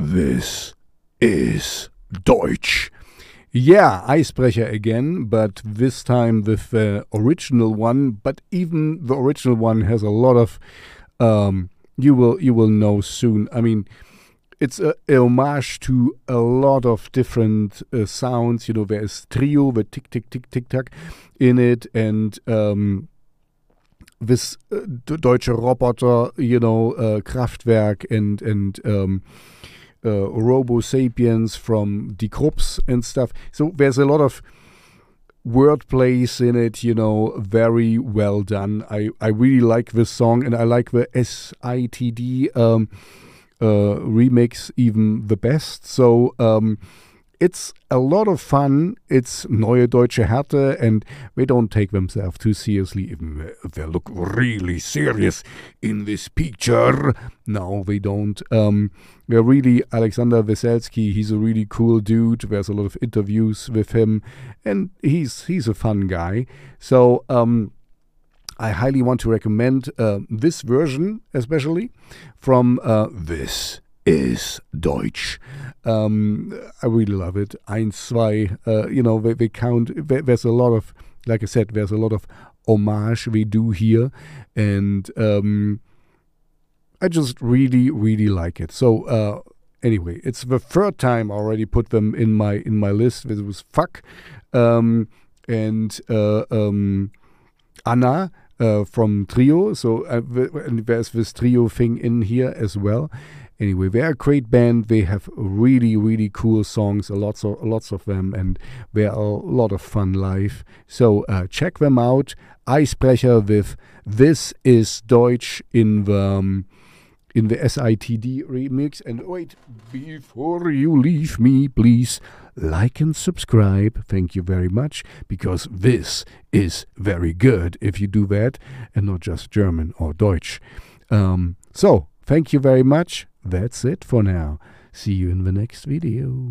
This is Deutsch. Yeah, Eisbrecher again, but this time with the original one. But even the original one has a lot of. Um, you will you will know soon. I mean, it's a, a homage to a lot of different uh, sounds. You know, there's trio, the tick tick tick tick tack, in it, and um, this uh, deutsche Roboter, you know, uh, Kraftwerk and and um, uh, Robo Sapiens from Die and stuff. So there's a lot of wordplays in it, you know, very well done. I, I really like this song and I like the SITD um, uh, remix even the best. So um, it's a lot of fun. It's Neue Deutsche Härte, and they don't take themselves too seriously, even they look really serious in this picture. No, they don't. Um, they're really Alexander Wesselsky. He's a really cool dude. There's a lot of interviews with him, and he's he's a fun guy. So. Um, I highly want to recommend uh, this version, especially from uh, this is Deutsch. Um, I really love it. Eins, zwei, uh, you know, they, they count. There's a lot of, like I said, there's a lot of homage we do here. And um, I just really, really like it. So, uh, anyway, it's the third time I already put them in my in my list. This was Fuck um, and uh, um, Anna. Uh, from Trio, so uh, there's this Trio thing in here as well, Anyway, they're a great band. They have really, really cool songs, lots of lots of them, and they're a lot of fun live. So uh, check them out. Eisbrecher with "This Is Deutsch" in the um, in the SITD remix. And wait, before you leave me, please like and subscribe. Thank you very much, because this is very good if you do that, and not just German or Deutsch. Um, so. Thank you very much. That's it for now. See you in the next video.